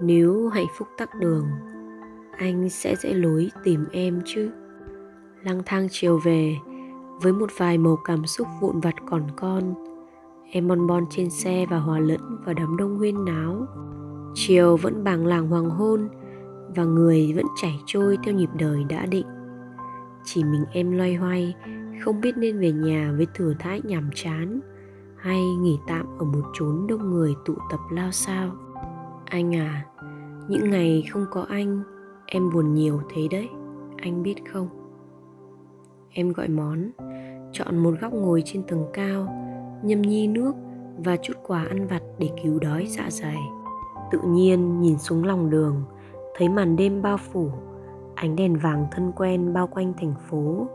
nếu hạnh phúc tắc đường, anh sẽ dễ lối tìm em chứ. Lang thang chiều về, với một vài màu cảm xúc vụn vặt còn con, em bon bon trên xe và hòa lẫn vào đám đông huyên náo. Chiều vẫn bàng làng hoàng hôn và người vẫn chảy trôi theo nhịp đời đã định. Chỉ mình em loay hoay, không biết nên về nhà với thừa thãi nhàm chán hay nghỉ tạm ở một chốn đông người tụ tập lao sao anh à những ngày không có anh, em buồn nhiều thế đấy, anh biết không? Em gọi món, chọn một góc ngồi trên tầng cao, nhâm nhi nước và chút quà ăn vặt để cứu đói dạ dày. Tự nhiên nhìn xuống lòng đường, thấy màn đêm bao phủ, ánh đèn vàng thân quen bao quanh thành phố.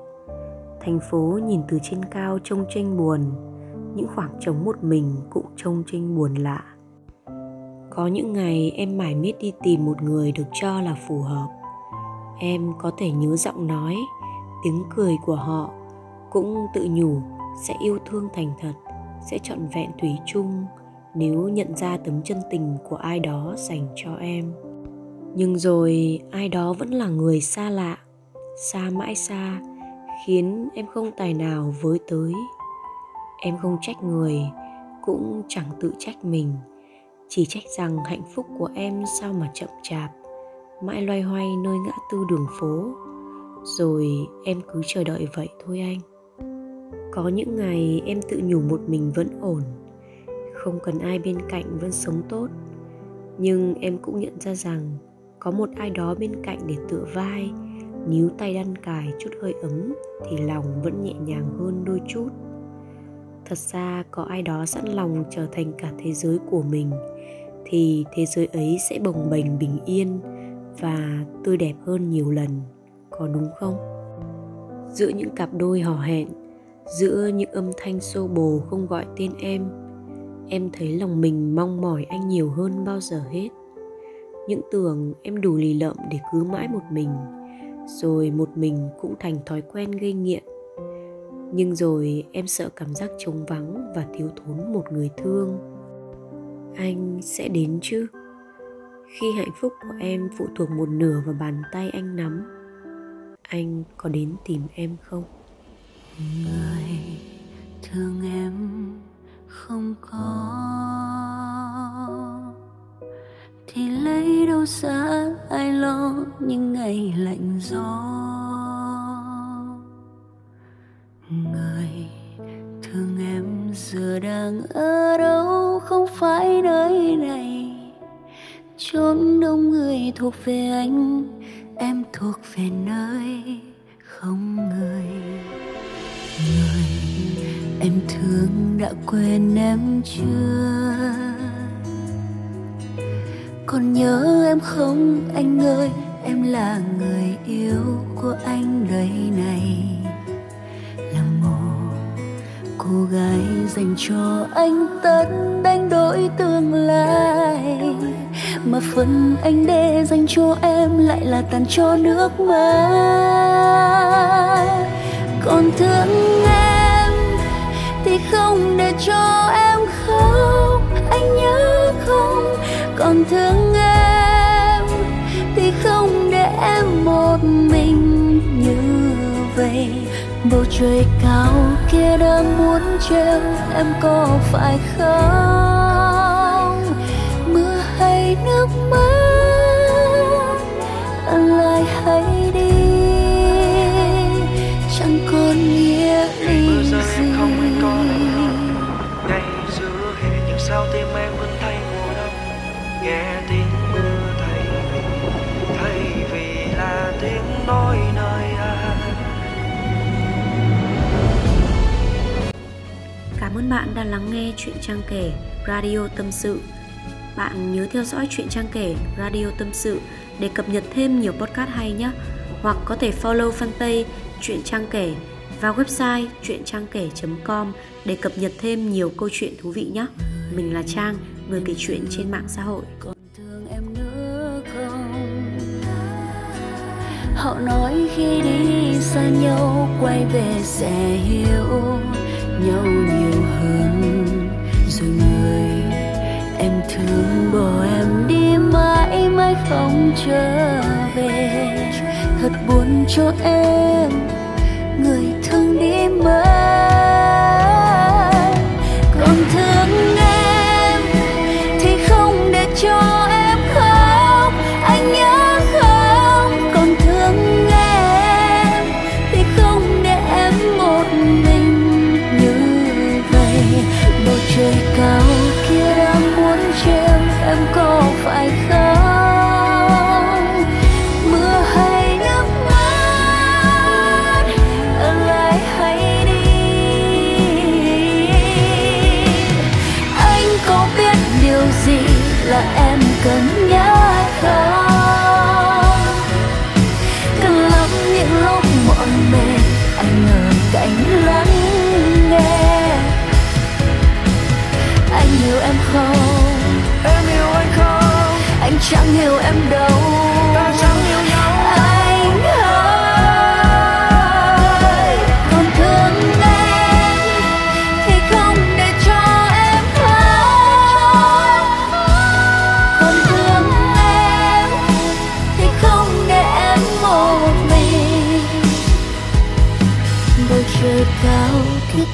Thành phố nhìn từ trên cao trông tranh buồn, những khoảng trống một mình cũng trông tranh buồn lạ có những ngày em mải miết đi tìm một người được cho là phù hợp. Em có thể nhớ giọng nói, tiếng cười của họ, cũng tự nhủ sẽ yêu thương thành thật, sẽ trọn vẹn thủy chung nếu nhận ra tấm chân tình của ai đó dành cho em. Nhưng rồi, ai đó vẫn là người xa lạ, xa mãi xa, khiến em không tài nào với tới. Em không trách người, cũng chẳng tự trách mình chỉ trách rằng hạnh phúc của em sao mà chậm chạp, mãi loay hoay nơi ngã tư đường phố. Rồi em cứ chờ đợi vậy thôi anh. Có những ngày em tự nhủ một mình vẫn ổn, không cần ai bên cạnh vẫn sống tốt. Nhưng em cũng nhận ra rằng có một ai đó bên cạnh để tựa vai, níu tay đan cài chút hơi ấm thì lòng vẫn nhẹ nhàng hơn đôi chút. Thật ra có ai đó sẵn lòng trở thành cả thế giới của mình thì thế giới ấy sẽ bồng bềnh bình yên và tươi đẹp hơn nhiều lần, có đúng không? Giữa những cặp đôi hò hẹn, giữa những âm thanh xô bồ không gọi tên em em thấy lòng mình mong mỏi anh nhiều hơn bao giờ hết. Những tưởng em đủ lì lợm để cứ mãi một mình, rồi một mình cũng thành thói quen gây nghiện. Nhưng rồi em sợ cảm giác trống vắng và thiếu thốn một người thương anh sẽ đến chứ? Khi hạnh phúc của em phụ thuộc một nửa vào bàn tay anh nắm, anh có đến tìm em không? Người thương em không có. Thì lấy đâu xa ai lo những ngày lạnh gió? Người thương em giờ đang ở đâu không nơi này. Chốn đông người thuộc về anh, em thuộc về nơi không người. Người em thương đã quên em chưa? Còn nhớ em không? Anh ơi, em là người yêu của anh đời này. Dành cho anh tất đánh đổi tương lai. Mà phần anh để dành cho em lại là tàn cho nước mắt còn thương em thì không để cho em khóc, anh nhớ không? Còn thương em bầu trời cao kia đã muốn treo em có phải không? Mưa hay nước mắt lại hay đi. Chẳng còn nghĩa lý gì. ngày giữa hè nhưng sao tim em vẫn thấy mùa đông. Nghe tiếng Ơn bạn đã lắng nghe chuyện Trang kể Radio Tâm sự. Bạn nhớ theo dõi chuyện Trang kể Radio Tâm sự để cập nhật thêm nhiều podcast hay nhé. Hoặc có thể follow fanpage chuyện Trang kể và website chuyện trang kể.com để cập nhật thêm nhiều câu chuyện thú vị nhé. Mình là Trang, người kể chuyện trên mạng xã hội. còn thương em nữa không họ nói khi đi xa nhau quay về sẽ hiểu nhau đừng bỏ em đi mãi mãi không trở về. Thật buồn cho em.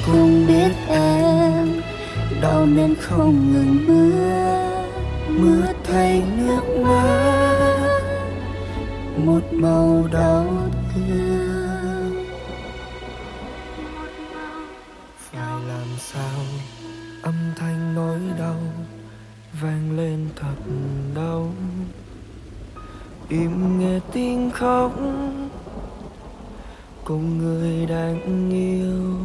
không biết em, đau nên không ngừng mưa mưa thay nước mắt, một màu đau thương. Phải làm sao? Âm thanh nỗi đau vang lên thật đau. Im nghe tiếng khóc, cùng người đang yêu.